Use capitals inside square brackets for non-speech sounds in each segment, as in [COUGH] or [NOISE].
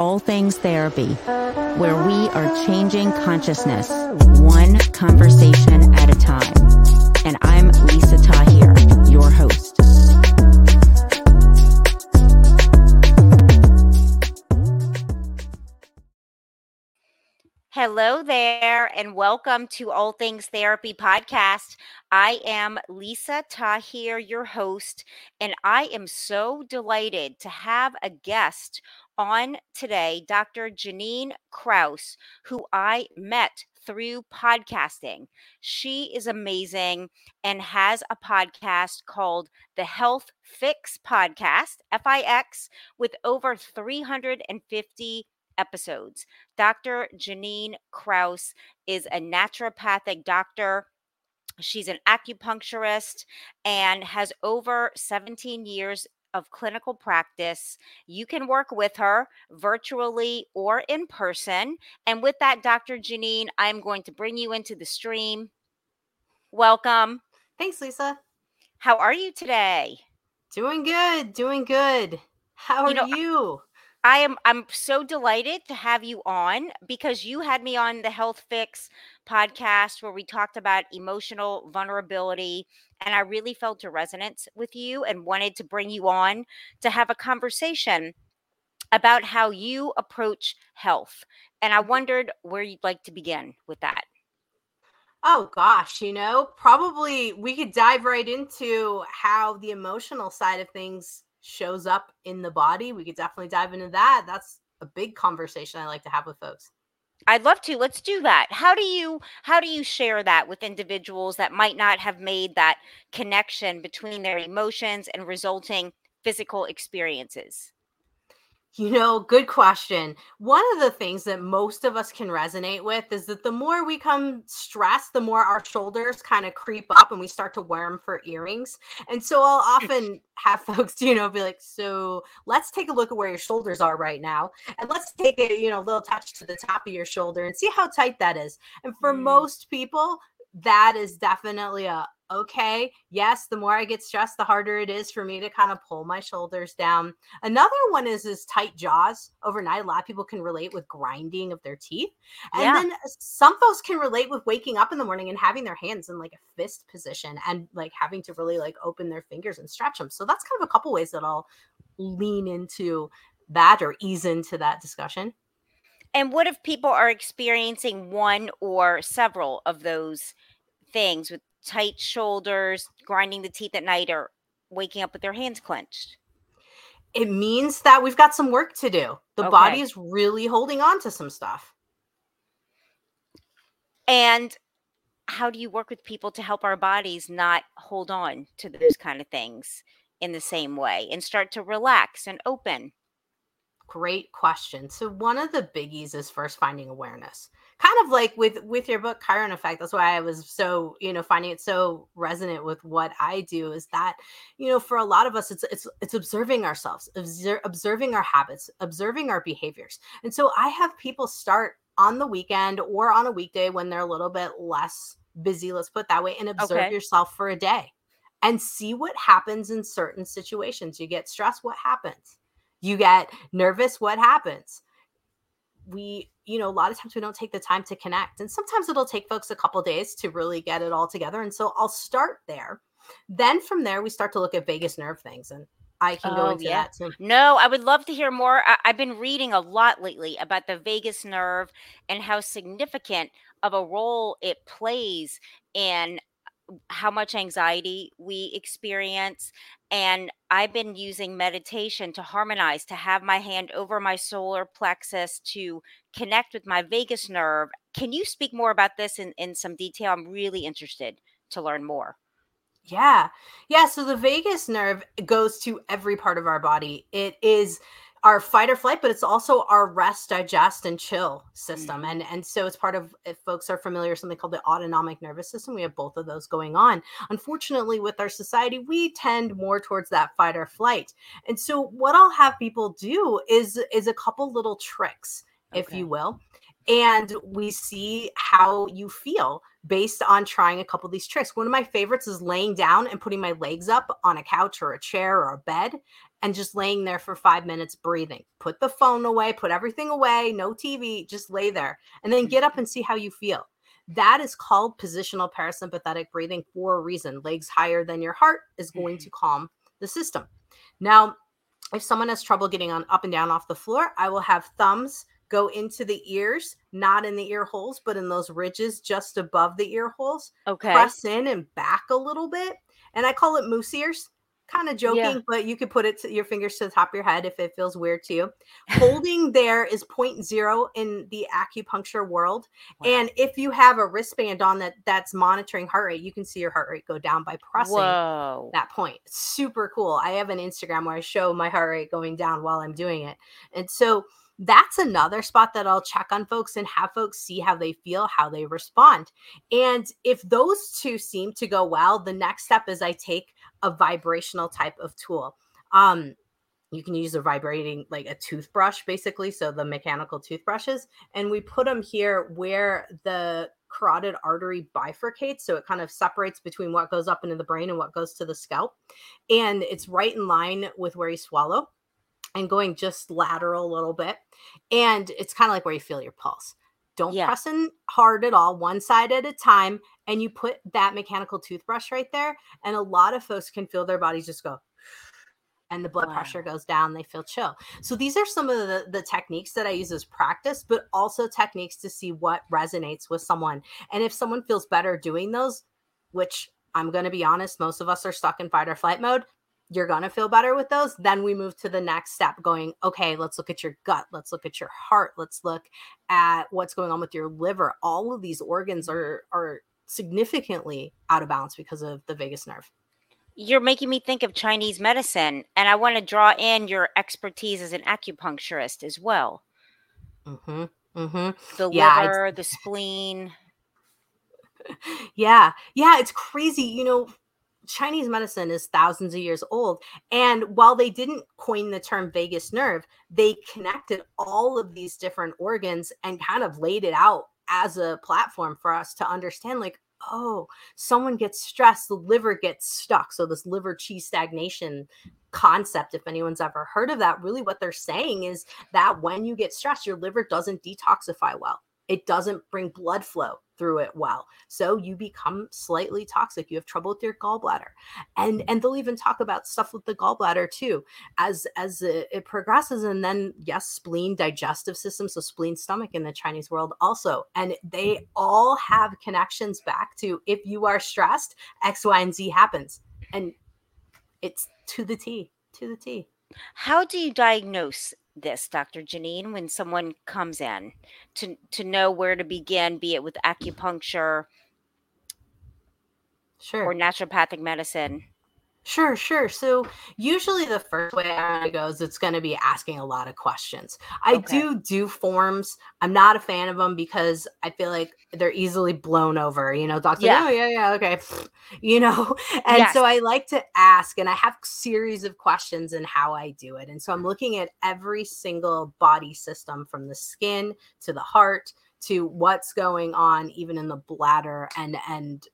All Things Therapy, where we are changing consciousness one conversation at a time. And I'm Lisa Tahir, your host. Hello there, and welcome to All Things Therapy podcast. I am Lisa Tahir, your host, and I am so delighted to have a guest on today, Dr. Jannine Krause, who I met through podcasting. She is amazing and has a podcast called the Health Fix Podcast, F I X, with over 350 episodes. Dr. Jannine Krause is a naturopathic doctor. She's an acupuncturist and has over 17 years of clinical practice. You can work with her virtually or in person. And with that, Dr. Jannine, I'm going to bring you into the stream. Welcome. Thanks, Lisa. How are you today? Doing good, doing good. How are you? Know, you? I am I'm so delighted to have you on because you had me on the Health Fix podcast where we talked about emotional vulnerability and I really felt a resonance with you and wanted to bring you on to have a conversation about how you approach health. And I mm-hmm. wondered where you'd like to begin with that. Oh gosh, you know, probably we could dive right into how the emotional side of things shows up in the body. We could definitely dive into that. That's a big conversation I like to have with folks. I'd love to. Let's do that. How do you how do you share that with individuals that might not have made that connection between their emotions and resulting physical experiences? You know, good question. One of the things that most of us can resonate with is that the more we come stressed, the more our shoulders kind of creep up and we start to wear them for earrings. And so I'll [LAUGHS] often have [LAUGHS] folks, you know, be like, so let's take a look at where your shoulders are right now. And let's take a, you know, little touch to the top of your shoulder and see how tight that is. And for mm. most people, that is definitely a okay, yes, the more I get stressed, the harder it is for me to kind of pull my shoulders down. Another one is is tight jaws overnight. A lot of people can relate with grinding of their teeth. And yeah. then uh, some folks can relate with waking up in the morning and having their hands in like a fist position and like having to really like open their fingers and stretch them. So that's kind of a couple ways that I'll lean into that or ease into that discussion. And what if people are experiencing one or several of those things with tight shoulders, grinding the teeth at night, or waking up with their hands clenched? It means that we've got some work to do. The okay. body is really holding on to some stuff. And how do you work with people to help our bodies not hold on to those kind of things in the same way and start to relax and open? Great question. So one of the biggies is first finding awareness. Kind of like with with your book Chiron Effect. That's why I was so, you know, finding it so resonant with what I do is that, you know, for a lot of us it's it's it's observing ourselves, observing our habits, observing our behaviors. And so I have people start on the weekend or on a weekday when they're a little bit less busy, let's put that way, and observe okay. yourself for a day and see what happens in certain situations. You get stressed, what happens? you get nervous what happens we you know a lot of times we don't take the time to connect and sometimes it'll take folks a couple days to really get it all together and so i'll start there then from there we start to look at vagus nerve things and I can go oh, into yeah. that too. No, I would love to hear more. I- have been reading a lot lately about the vagus nerve and how significant of a role it plays in how much anxiety we experience. And I've been using meditation to harmonize, to have my hand over my solar plexus, to connect with my vagus nerve. Can you speak more about this in, in some detail? I'm really interested to learn more. Yeah. Yeah. So the vagus nerve goes to every part of our body. It is our fight or flight but it's also our rest digest and chill system. Mm-hmm. and and so it's part of if folks are familiar something called the autonomic nervous system. We have both of those going on. Unfortunately with our society we tend more towards that fight or flight. And so what i'll have people do is is a couple little tricks okay. if you will and we see how you feel based on trying a couple of these tricks. One of my favorites is laying down and putting my legs up on a couch or a chair or a bed and just laying there for five minutes breathing. Put the phone away, put everything away, no TV, just lay there and then get up and see how you feel. That is called positional parasympathetic breathing for a reason. Legs higher than your heart is going mm-hmm. to calm the system. Now, if someone has trouble getting on up and down off the floor, I will have thumbs go into the ears, not in the ear holes, but in those ridges just above the ear holes. Okay. Press in and back a little bit. And I call it moose ears. Kind of joking, Yeah. but you could put it to your fingers to the top of your head if it feels weird to you. Holding there is point zero in the acupuncture world. And if you have a wristband on that that's monitoring heart rate, you can see your heart rate go down by pressing Whoa. that point. Super cool. I have an Instagram where I show my heart rate going down while I'm doing it. And so that's another spot that I'll check on folks and have folks see how they feel, how they respond. And if those two seem to go well, the next step is I take a vibrational type of tool. Um, you can use a vibrating like a toothbrush basically so the mechanical toothbrushes and we put them here where the carotid artery bifurcates so it kind of separates between what goes up into the brain and what goes to the scalp and it's right in line with where you swallow and going just lateral a little bit and it's kind of like where you feel your pulse don't Yeah. press in hard at all one side at a time and you put that mechanical toothbrush right there and a lot of folks can feel their bodies just go [SIGHS] and the blood Wow. pressure goes down they feel chill so these are some of the, the techniques that i use as practice but also techniques to see what resonates with someone and if someone feels better doing those which i'm going to be honest most of us are stuck in fight or flight mode you're going to feel better with those then we move to the next step going okay let's look at your gut let's look at your heart let's look at what's going on with your liver all of these organs are are significantly out of balance because of the vagus nerve You're making me think of Chinese medicine, and I want to draw in your expertise as an acupuncturist as well. hmm hmm The Yeah, liver, the spleen. [LAUGHS] yeah yeah it's crazy you know chinese medicine is thousands of years old and while they didn't coin the term vagus nerve they connected all of these different organs and kind of laid it out as a platform for us to understand like oh someone gets stressed the liver gets stuck. So this liver chi stagnation concept if anyone's ever heard of that really what they're saying is that when you get stressed your liver doesn't detoxify well. It doesn't bring blood flow through it well. So you become slightly toxic. You have trouble with your gallbladder. And mm. and they'll even talk about stuff with the gallbladder too. As as it, it progresses and then yes spleen digestive system so spleen stomach in the chinese world also. And they mm. all have connections back to if you are stressed x y and z happens. And it's to the t to the t. How do you diagnose this, Dr. Jannine, when someone comes in to to know where to begin, be it with acupuncture sure or naturopathic medicine? Sure, sure. So usually the first way gonna go is it's gonna be asking a lot of questions. I Okay. do do forms. I'm not a fan of them because I feel like they're easily blown over. You know, doctor. Yeah. Oh yeah, yeah, okay. [LAUGHS] You know, [LAUGHS] and Yes. so I like to ask, and I have series of questions and how I do it. And so I'm looking at every single body system from the skin to the heart to what's going on even in the bladder and and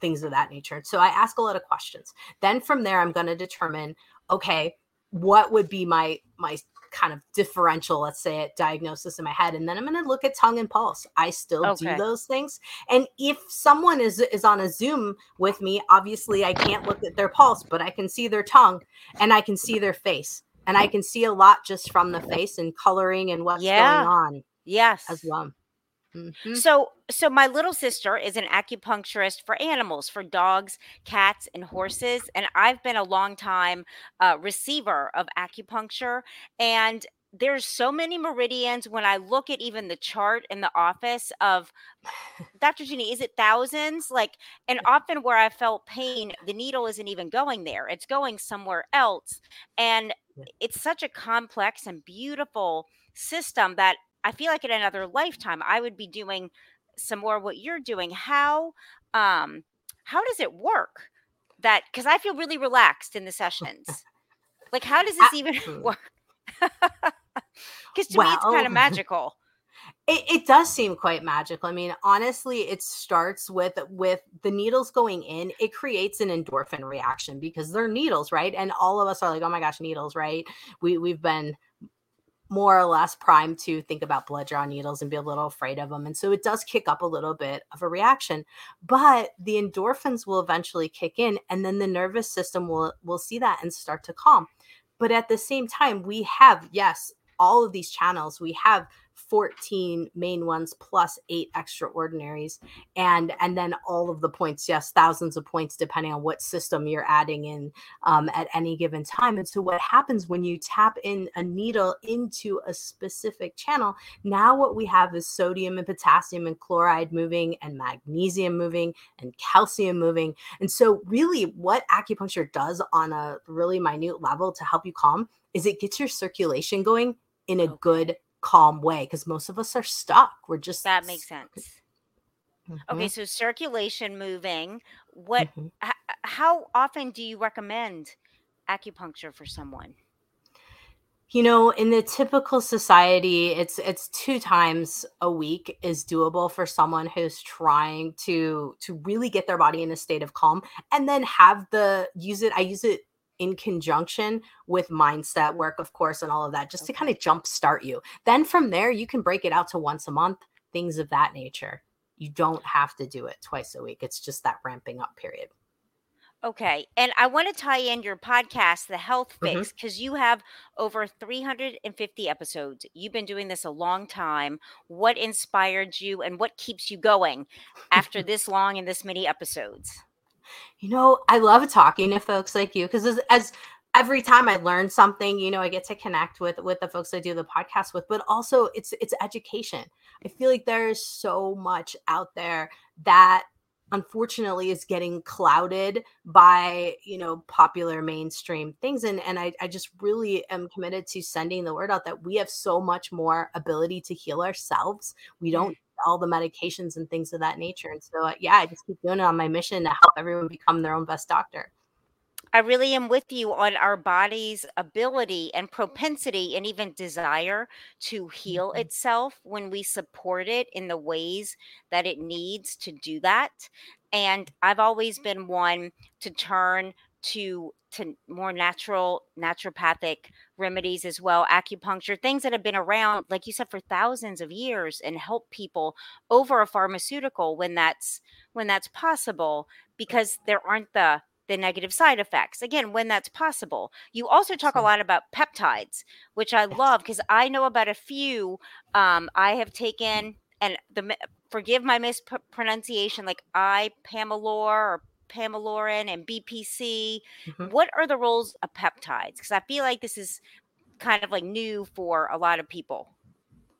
things of that nature. So I ask a lot of questions. Then from there, I'm going to determine, okay, what would be my my kind of differential, let's say, it diagnosis in my head, and then I'm going to look at tongue and pulse. I still Okay. do those things, and if someone is is on a Zoom with me, obviously I can't look at their pulse, but I can see their tongue and I can see their face, and I can see a lot just from the face and coloring and what's Yeah. going on Yes. as well. Mhm. So, so my little sister is an acupuncturist for animals, for dogs, cats, and horses, and I've been a long time uh, receiver of acupuncture. And there's so many meridians. When I look at even the chart in the office of [LAUGHS] Dr. Ginny, is it thousands? Like, and often where I felt pain, the needle isn't even going there; it's going somewhere else. And it's such a complex and beautiful system that I feel like in another lifetime I would be doing some more what you're doing. How um how does it work? That because I feel really relaxed in the sessions. Like how does this even [LAUGHS] work? Because to me it's kind of [LAUGHS] magical. It, it, does seem quite magical. I mean, honestly, it starts with with the needles going in. It creates an endorphin reaction because they're needles, right? And all of us are like, "Oh my gosh, needles!" Right? We we've been more or less primed to think about blood draw needles and be a little afraid of them. And so it does kick up a little bit of a reaction, but the endorphins will eventually kick in and then the nervous system will will see that and start to calm. But at the same time, we have yes, all of these channels. We have 14 main ones plus eight extraordinaries. And and then all of the points yes thousands of points depending on what system you're adding in um, at any given time. And so what happens when you tap in a needle into a specific channel now what we have is sodium and potassium and chloride moving and magnesium moving and calcium moving. And so really what acupuncture does on a really minute level to help you calm is it gets your circulation going in a okay. good calm way because most of us are stuck. We're just that makes sense. Mm-hmm. Okay, so circulation moving. What? Mm-hmm. H- how often do you recommend acupuncture for someone? You know, in the typical society, it's it's two times a week is doable for someone who's trying to to really get their body in a state of calm and then have the use it. I use it in conjunction with mindset work, of course, and all of that, just to kind of jumpstart you. Then from there, you can break it out to once a month, things of that nature. You don't have to do it twice a week. It's just that ramping up period. Okay. And I want to tie in your podcast, The Health Fix, because mm-hmm. you have over 350 episodes. You've been doing this a long time. What inspired you and what keeps you going after [LAUGHS] this long and this many episodes? You know, I love talking to folks like you because as, as every time I learn something, you know, I get to connect with with the folks I do the podcast with, but also it's it's education. I feel like there is so much out there that unfortunately is getting clouded by you know popular mainstream things and and I, I just really am committed to sending the word out that we have so much more ability to heal ourselves we don't all the medications and things of that nature. And so, uh, yeah, I just keep doing it on my mission to help everyone become their own best doctor. I really am with you on our body's ability and propensity and even desire to heal mm-hmm. itself when we support it in the ways that it needs to do that. And I've always been one to turn to to more natural naturopathic remedies as well acupuncture things that have been around like you said for thousands of years and help people over a pharmaceutical when that's when that's possible because there aren't the the negative side effects. Again when that's possible. You also talk a lot about peptides which i love because i know about a few um, i have taken and the forgive my mispronunciation like i pamelor or Pamelorin and BPC. Mm-hmm. What are the roles of peptides? Because I feel like this is kind of like new for a lot of people.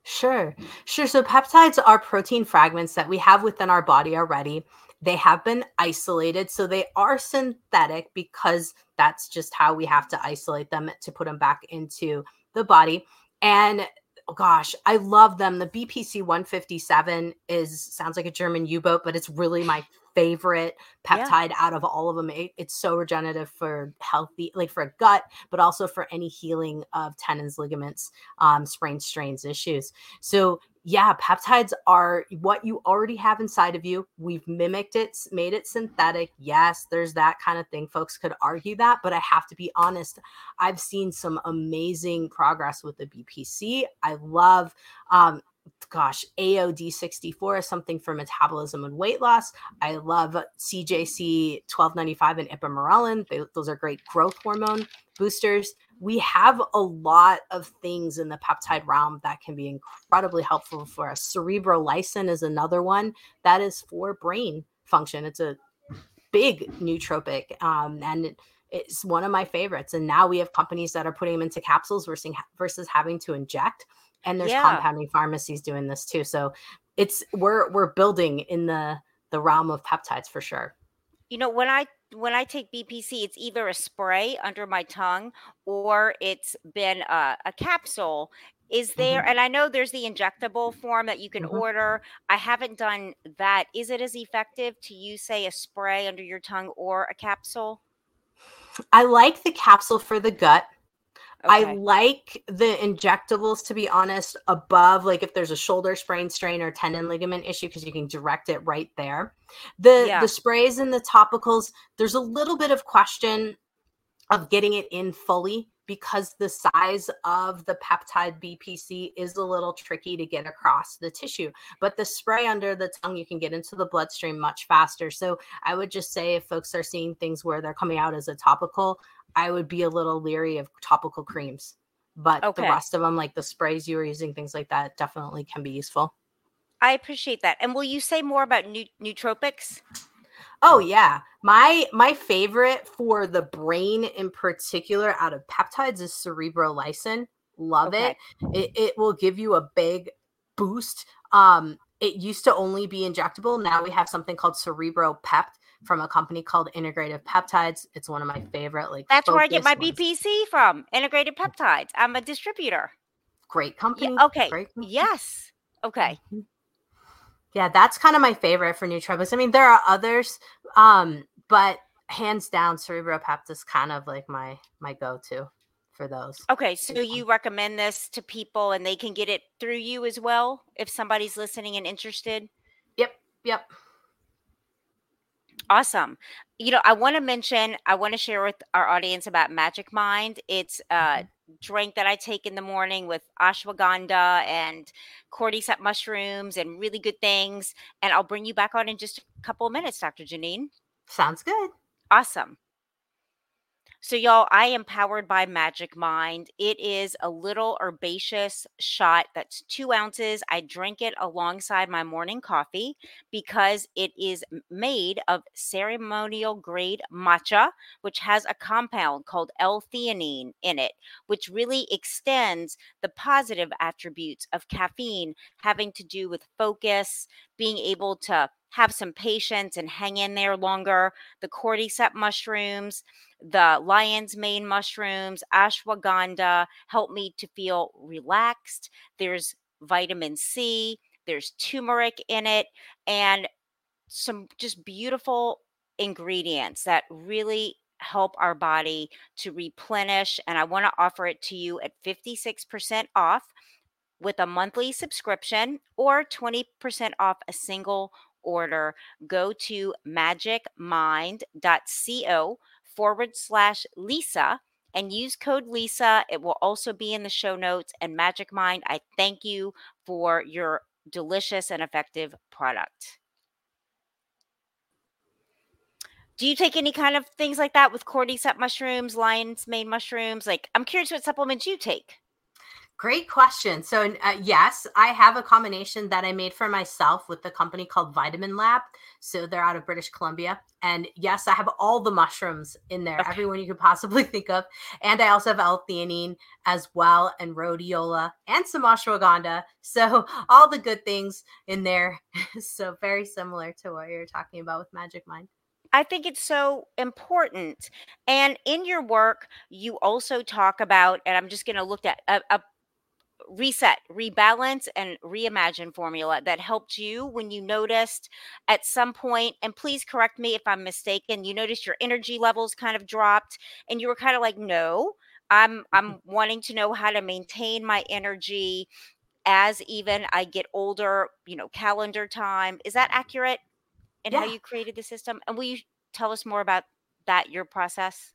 Sure, sure. So peptides are protein fragments that we have within our body already. They have been isolated, so they are synthetic because that's just how we have to isolate them to put them back into the body. And oh gosh, I love them. The BPC 157 is sounds like a German U-boat, but it's really my favorite peptide yeah. out of all of them. It, it's so regenerative for healthy, like for a gut, but also for any healing of tendons, ligaments, um, sprains, strains, issues. So yeah, peptides are what you already have inside of you. We've mimicked it, made it synthetic. Yes, there's that kind of thing. Folks could argue that, but I have to be honest. I've seen some amazing progress with the BPC. I love um, gosh, AOD64 is something for metabolism and weight loss. I love CJC 1295 and ipamorelin. They, those are great growth hormone boosters. We have a lot of things in the peptide realm that can be incredibly helpful for us. Cerebrolysin is another one that is for brain function. It's a big nootropic um, and it, it's one of my favorites. And now we have companies that are putting them into capsules versus, versus having to inject and there's yeah. compounding pharmacies doing this too so it's we're we're building in the the realm of peptides for sure you know when i when i take bpc it's either a spray under my tongue or it's been a, a capsule is there mm-hmm. and i know there's the injectable form that you can mm-hmm. order i haven't done that is it as effective to use say a spray under your tongue or a capsule i like the capsule for the gut Okay. I like the injectables to be honest above like if there's a shoulder sprain strain or tendon mm-hmm. ligament issue because you can direct it right there. The yeah. the sprays and the topicals there's a little bit of question of getting it in fully because the size of the peptide BPC is a little tricky to get across the tissue. But the spray under the tongue, you can get into the bloodstream much faster. So I would just say if folks are seeing things where they're coming out as a topical, I would be a little leery of topical creams. But okay. the rest of them, like the sprays you are using, things like that, definitely can be useful. I appreciate that. And will you say more about nootropics? Oh yeah. My my favorite for the brain in particular out of peptides is cerebrolysin. Love okay. it. it. It will give you a big boost. Um it used to only be injectable. Now we have something called cerebropept from a company called Integrative Peptides. It's one of my favorite like That's where I get my ones. BPC from. Integrated Peptides. I'm a distributor. Great company. Yeah, okay. Company. Yes. Okay. Mm-hmm yeah, that's kind of my favorite for nootropics. I mean, there are others, um, but hands down, Cerebropept is kind of like my my go to for those. Okay, so you recommend this to people, and they can get it through you as well if somebody's listening and interested. Yep. Yep. Awesome. You know, I want to mention, I want to share with our audience about Magic Mind. It's a mm-hmm. drink that I take in the morning with ashwagandha and cordyceps mushrooms and really good things. And I'll bring you back on in just a couple of minutes, Dr. Jannine. Sounds good. Awesome. So, y'all, I am powered by Magic Mind. It is a little herbaceous shot that's two ounces. I drink it alongside my morning coffee because it is made of ceremonial grade matcha, which has a compound called L theanine in it, which really extends the positive attributes of caffeine having to do with focus, being able to have some patience and hang in there longer. The cordyceps mushrooms, the lion's mane mushrooms, ashwagandha help me to feel relaxed. There's vitamin C, there's turmeric in it, and some just beautiful ingredients that really help our body to replenish. And I want to offer it to you at 56% off with a monthly subscription or 20% off a single order, go to magicmind.co forward slash Lisa and use code Lisa. It will also be in the show notes. And Magic Mind, I thank you for your delicious and effective product. Do you take any kind of things like that with cordyceps mushrooms, lion's mane mushrooms? Like, I'm curious what supplements you take. Great question. So, uh, yes, I have a combination that I made for myself with the company called Vitamin Lab. So, they're out of British Columbia. And yes, I have all the mushrooms in there, okay. everyone you could possibly [LAUGHS] think of. And I also have L theanine as well, and rhodiola, and some ashwagandha. So, [LAUGHS] all the good things in there. [LAUGHS] so, very similar to what you're talking about with Magic Mind. I think it's so important. And in your work, you also talk about, and I'm just going to look at a, a reset, rebalance, and reimagine formula that helped you when you noticed at some point, and please correct me if I'm mistaken, you noticed your energy levels kind of dropped and you were kind of like, no, I'm I'm mm-hmm. wanting to know how to maintain my energy as even I get older, you know, calendar time. Is that accurate in yeah. how you created the system? And will you tell us more about that, your process?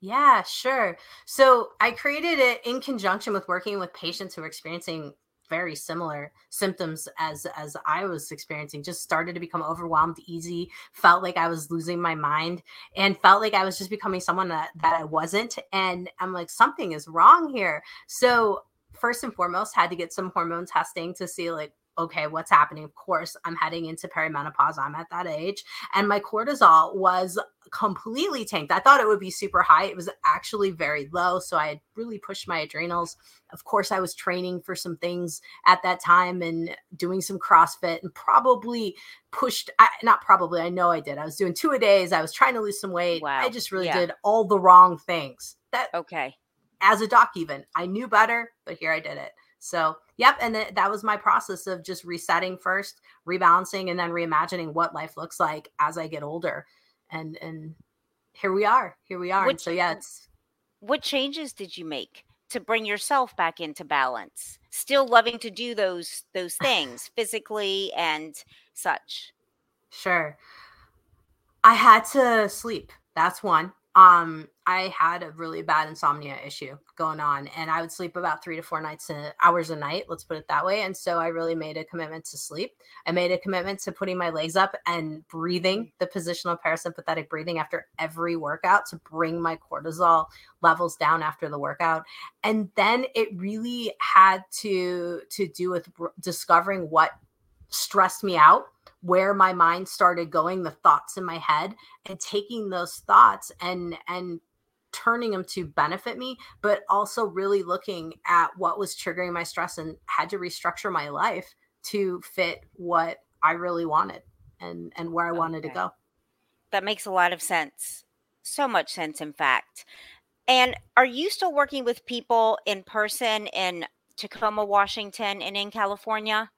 Yeah, sure. So I created it in conjunction with working with patients who are experiencing very similar symptoms as as I was experiencing. Just started to become overwhelmed easy, felt like I was losing my mind and felt like I was just becoming someone that that I wasn't and I'm like something is wrong here. So first and foremost had to get some hormone testing to see like okay, what's happening? Of course, I'm heading into perimenopause. I'm at that age. And my cortisol was completely tanked. I thought it would be super high. It was actually very low. So I had really pushed my adrenals. Of course, I was training for some things at that time and doing some CrossFit and probably pushed, I, not probably, I know I did. I was doing two a days. I was trying to lose some weight. Wow. I just really yeah. did all the wrong things. That okay. As a doc, even I knew better, but here I did it. So, yep. And th- that was my process of just resetting first, rebalancing, and then reimagining what life looks like as I get older. And, and here we are. Here we are. What, so, yeah, it's. What changes did you make to bring yourself back into balance still loving to do those those things [SIGHS] physically and such sure i had to sleep that's one um i had a really bad insomnia issue going on and i would sleep about three to four nights uh, hours a night let's put it that way and so i really made a commitment to sleep. I made a commitment to putting my legs up and breathing the positional parasympathetic breathing after every workout to bring my cortisol levels down after the workout. And then it really had to to do with discovering what stressed me out where my mind started going the thoughts in my head and taking those thoughts and and turning them to benefit me but also really looking at what was triggering my stress and had to restructure my life to fit what i really wanted and and where i wanted okay. to go. That makes a lot of sense. So much sense in fact. And are you still working with people in person in tacoma washington and in california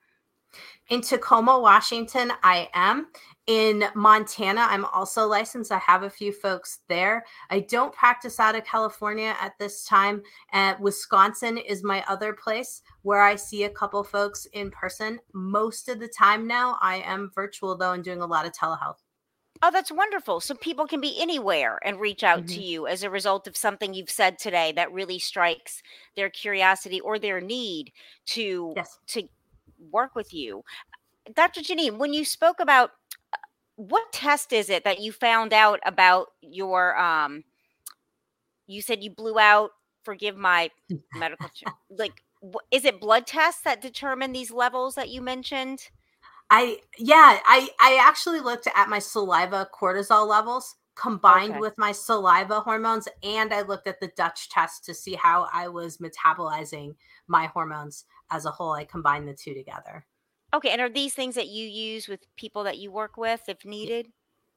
in Tacoma, Washington, I am. In Montana, I'm also licensed. I have a few folks there. I don't practice out of California at this time. And Wisconsin is my other place where I see a couple folks in person. Most of the time now, I am virtual though and doing a lot of telehealth. Oh, that's wonderful. So people can be anywhere and reach out mm-hmm. to you as a result of something you've said today that really strikes their curiosity or their need to yes. to work with you. Dr. Jannine, when you spoke about uh, what test is it that you found out about your um you said you blew out forgive my [LAUGHS] medical like is it blood tests that determine these levels that you mentioned i yeah i i actually looked at my saliva cortisol levels combined okay. with my saliva hormones and i looked at the dutch test to see how i was metabolizing my hormones as a whole. I combined the two together. Okay and are these things that you use with people that you work with if needed?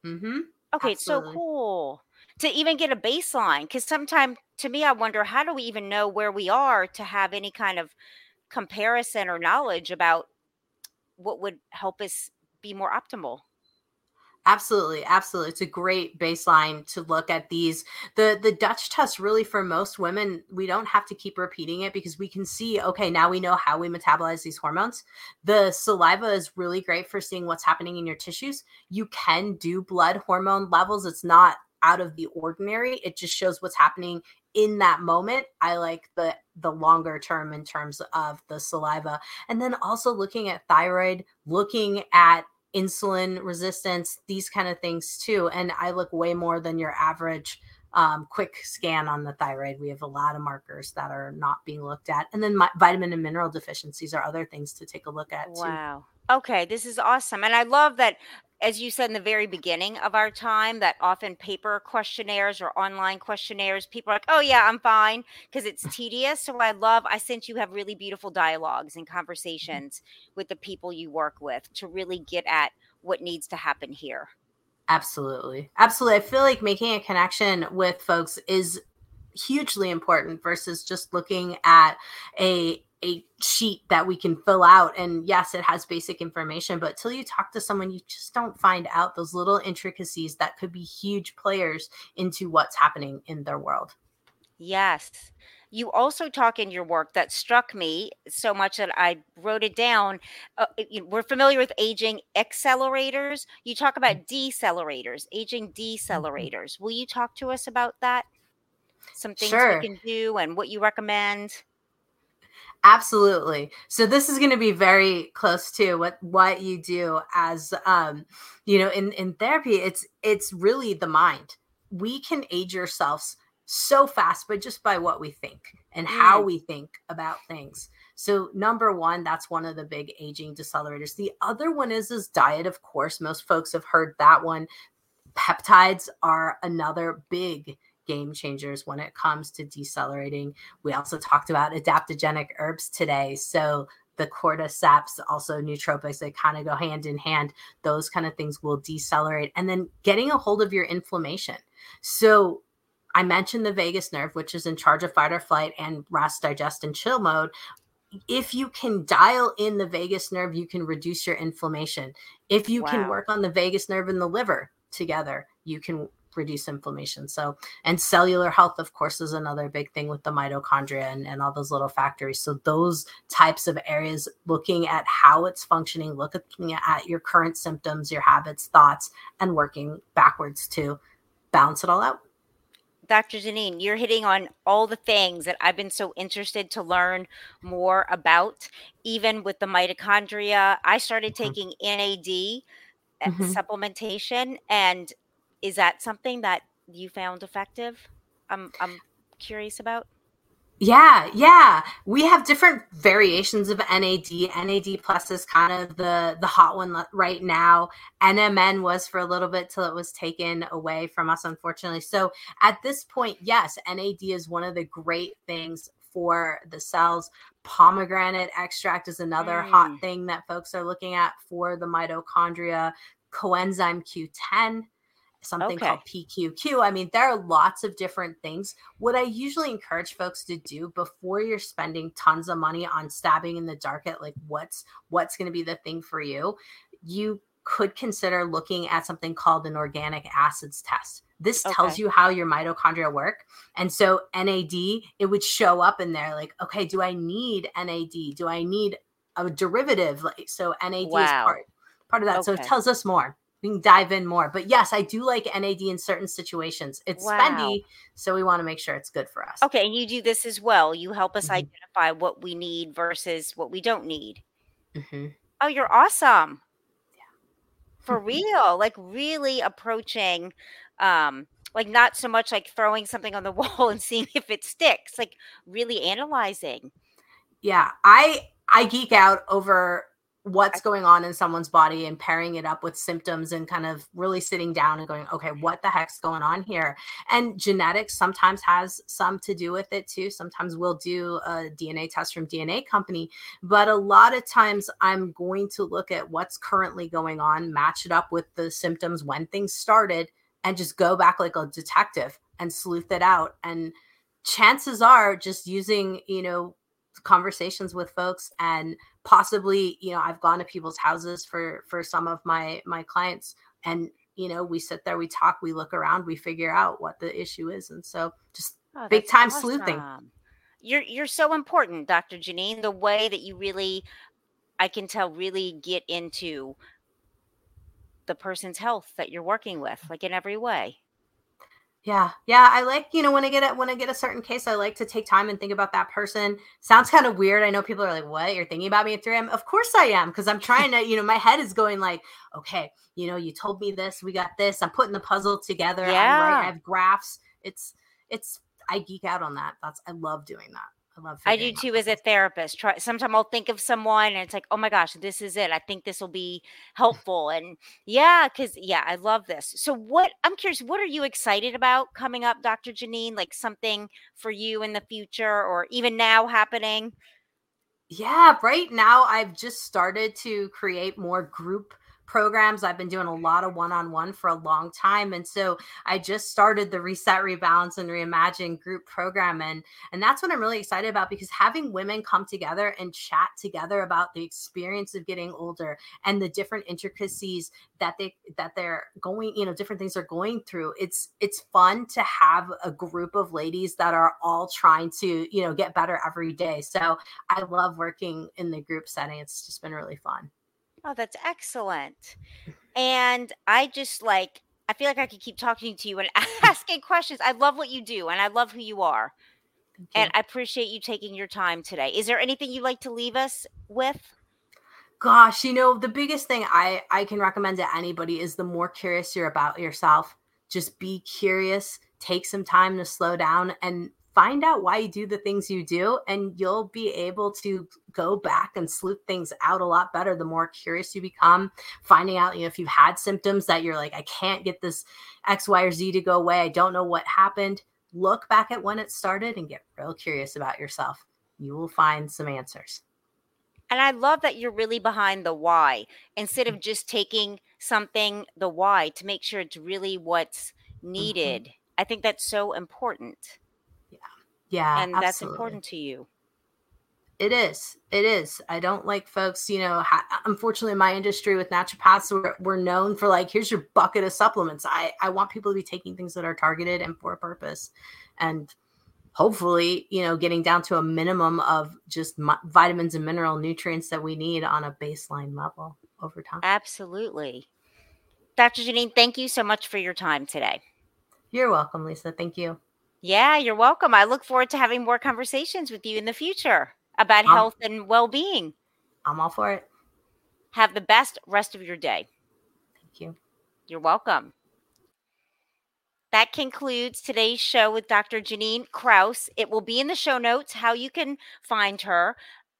Mm-hmm. Okay it's so cool. To even get a baseline because sometimes to me i wonder how do we even know where we are to have any kind of comparison or knowledge about what would help us be more optimal Absolutely, absolutely. It's a great baseline to look at these. The the Dutch test really for most women, we don't have to keep repeating it because we can see, okay, now we know how we metabolize these hormones. The saliva is really great for seeing what's happening in your tissues. You can do blood hormone levels. It's not out of the ordinary. It just shows what's happening in that moment. I like the the longer term in terms of the saliva. And then also looking at thyroid, looking at insulin resistance, these kind of things too. And I look way more than your average um, quick scan on the thyroid. We have a lot of markers that are not being looked at. And then my, vitamin and mineral deficiencies are other things to take a look at too. Wow. Okay, this is awesome. And I love that as you said in the very beginning of our time, that often paper questionnaires or online questionnaires, people are like, oh, yeah, I'm fine because it's [LAUGHS] tedious. So I love, I sense you have really beautiful dialogues and conversations with the people you work with to really get at what needs to happen here. Absolutely. Absolutely. I feel like making a connection with folks is hugely important versus just looking at a a sheet that we can fill out and yes it has basic information but till you talk to someone you just don't find out those little intricacies that could be huge players into what's happening in their world yes you also talk in your work that struck me so much that I wrote it down. Uh, we're familiar with aging accelerators. You talk about mm. decelerators, aging mm-hmm. decelerators. Will you talk to us about that? Some things sure. we can do and what you recommend? Absolutely. So this is going to be very close to what what you do as um you know in in therapy it's it's really the mind. We can age yourselves so fast but just by what we think and how we think about things. So number 1 that's one of the big aging decelerators. The other one is is diet of course. Most folks have heard that one. Peptides are another big game changers when it comes to decelerating. We also talked about adaptogenic herbs today. So the cordyceps, also nootropics, they kind of go hand in hand. Those kind of things will decelerate. And then getting a hold of your inflammation. So I mentioned the vagus nerve, which is in charge of fight or flight and rest, digest, and chill mode. If you can dial in the vagus nerve, you can reduce your inflammation. If you wow. can work on the vagus nerve and the liver together, you can reduce inflammation. So, and cellular health, of course, is another big thing with the mitochondria and, and all those little factories. So, those types of areas, looking at how it's functioning, looking at your current symptoms, your habits, thoughts, and working backwards to balance it all out. Dr. Jannine, you're hitting on all the things that I've been so interested to learn more about, even with the mitochondria. I started mm-hmm. taking NAD uh, mm-hmm. supplementation, and is that something that you found effective? I'm I'm curious about. Yeah, yeah. We have different variations of NAD. NAD plus is kind of the the hot one right now. NMN was for a little bit till it was taken away from us, unfortunately. So at this point, yes, NAD is one of the great things for the cells. Pomegranate extract is another mm. hot thing that folks are looking at for the mitochondria. Coenzyme Q10 something okay. called PQQ. I mean, there are lots of different things. What I usually encourage folks to do before you're spending tons of money on stabbing in the dark at like what's what's going to be the thing for you, you could consider looking at something called an organic acids test. This okay. tells you how your mitochondria work. And so NAD, it would show up in there like, okay, do I need NAD? Do I need a derivative? Like so NAD wow. is part part of that. Okay. So it tells us more we can dive in more. But yes, I do like NAD in certain situations. It's wow. spendy, so we want to make sure it's good for us. Okay, and you do this as well. You help us mm-hmm. identify what we need versus what we don't need. Mm-hmm. Oh, you're awesome. Yeah. For real, like really approaching um like not so much like throwing something on the [LAUGHS] wall and seeing if it sticks, like really analyzing. Yeah, I I geek out over what's going on in someone's body and pairing it up with symptoms and kind of really sitting down and going okay what the heck's going on here? And genetics sometimes has some to do with it too. Sometimes we'll do a dna test from dna company but a lot of times i'm going to look at what's currently going on match it up with the symptoms when things started and just go back like a detective and sleuth it out. And chances are just using you know conversations with folks and possibly you know i've gone to people's houses for for some of my my clients and you know we sit there we talk we look around we figure out what the issue is. And so just oh, big time awesome. sleuthing you're you're so important dr jannine. The way that you really i can tell really get into the person's health that you're working with like in every way yeah. Yeah. I like, you know, when I get it, when I get a certain case, I like to take time and think about that person. Sounds kind of weird. I know people are like, what? You're thinking about me at 3 a.m. Of course I am. Cause I'm trying to, you know, my head is going like, okay, you know, you told me this, we got this. I'm putting the puzzle together. Yeah. I have graphs. It's, it's, I geek out on that. That's, I love doing that. I love. I do too as a therapist. Try sometimes I'll think of someone and it's like, oh my gosh, this is it. I think this will be [LAUGHS] helpful. And yeah, because yeah, I love this. So what I'm curious, what are you excited about coming up, Dr. Jannine? Like something for you in the future or even now happening? Yeah, right now I've just started to create more group programs. I've been doing a lot of one on one for a long time. And so I just started the Reset, Rebalance, and Reimagine group program. And, and that's what I'm really excited about because having women come together and chat together about the experience of getting older and the different intricacies that they that they're going you know different things they're going through it's it's fun to have a group of ladies that are all trying to you know get better every day so i love working in the group setting it's just been really fun Oh, that's excellent. And I just like, I feel like I could keep talking to you and [LAUGHS] asking questions. I love what you do and I love who you are. You. And I appreciate you taking your time today. Is there anything you'd like to leave us with? Gosh, you know, the biggest thing I I can recommend to anybody is the more curious you're about yourself, just be curious, take some time to slow down and find out why you do the things you do and you'll be able to go back and sleuth things out a lot better the more curious you become finding out you know if you've had symptoms that you're like i can't get this x y or z to go away i don't know what happened look back at when it started and get real curious about yourself you will find some answers and I love that you're really behind the why instead of mm. just taking something, the why, to make sure it's really what's mm-hmm. needed. Mm-hmm. I think that's so important. Yeah, and absolutely. that's important to you. It is. It is. I don't like folks, you know, ha- unfortunately, my industry with naturopaths, we're, we're known for like, here's your bucket of supplements. I, I want people to be taking things that are targeted and for a purpose. And hopefully, you know, getting down to a minimum of just mi- vitamins and mineral nutrients that we need on a baseline level over time. Absolutely. Dr. Jannine, thank you so much for your time today. You're welcome, Lisa. Thank you. Yeah, you're welcome. I look forward to having more conversations with you in the future about Um, health and well being. I'm all for it. Have the best rest of your day. Thank you. You're welcome. That concludes today's show with Dr. Jannine Krause. It will be in the show notes how you can find her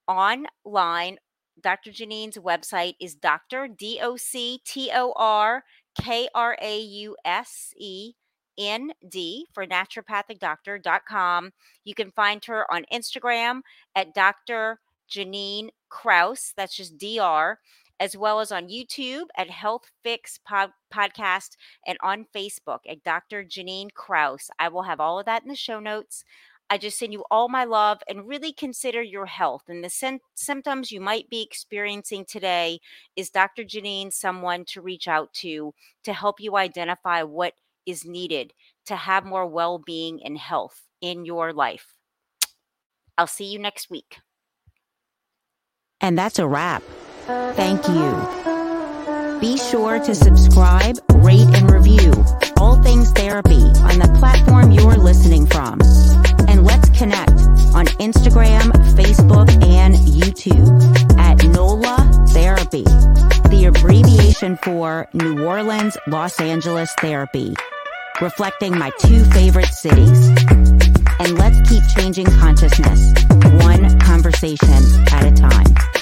online. Dr. Jannine's website is Dr. D O C T O R K R A U S E N D for naturopathicdoctor.com. You can find her on Instagram at Dr. Jannine Krause. That's just DR as well as on YouTube at Health Fix Pod- Podcast and on Facebook at Dr. Jannine Krause. I will have all of that in the show notes. I just send you all my love and really consider your health and the sym- symptoms you might be experiencing today. Is Dr. Jannine someone to reach out to to help you identify what is needed to have more well being and health in your life? I'll see you next week. And that's a wrap. Thank you. Be sure to subscribe, rate, and review All Things Therapy on the platform you're listening from. And let's connect on Instagram, Facebook, and YouTube at NOLA Therapy, the abbreviation for New Orleans, Los Angeles Therapy, reflecting my two favorite cities. And let's keep changing consciousness, one conversation at a time.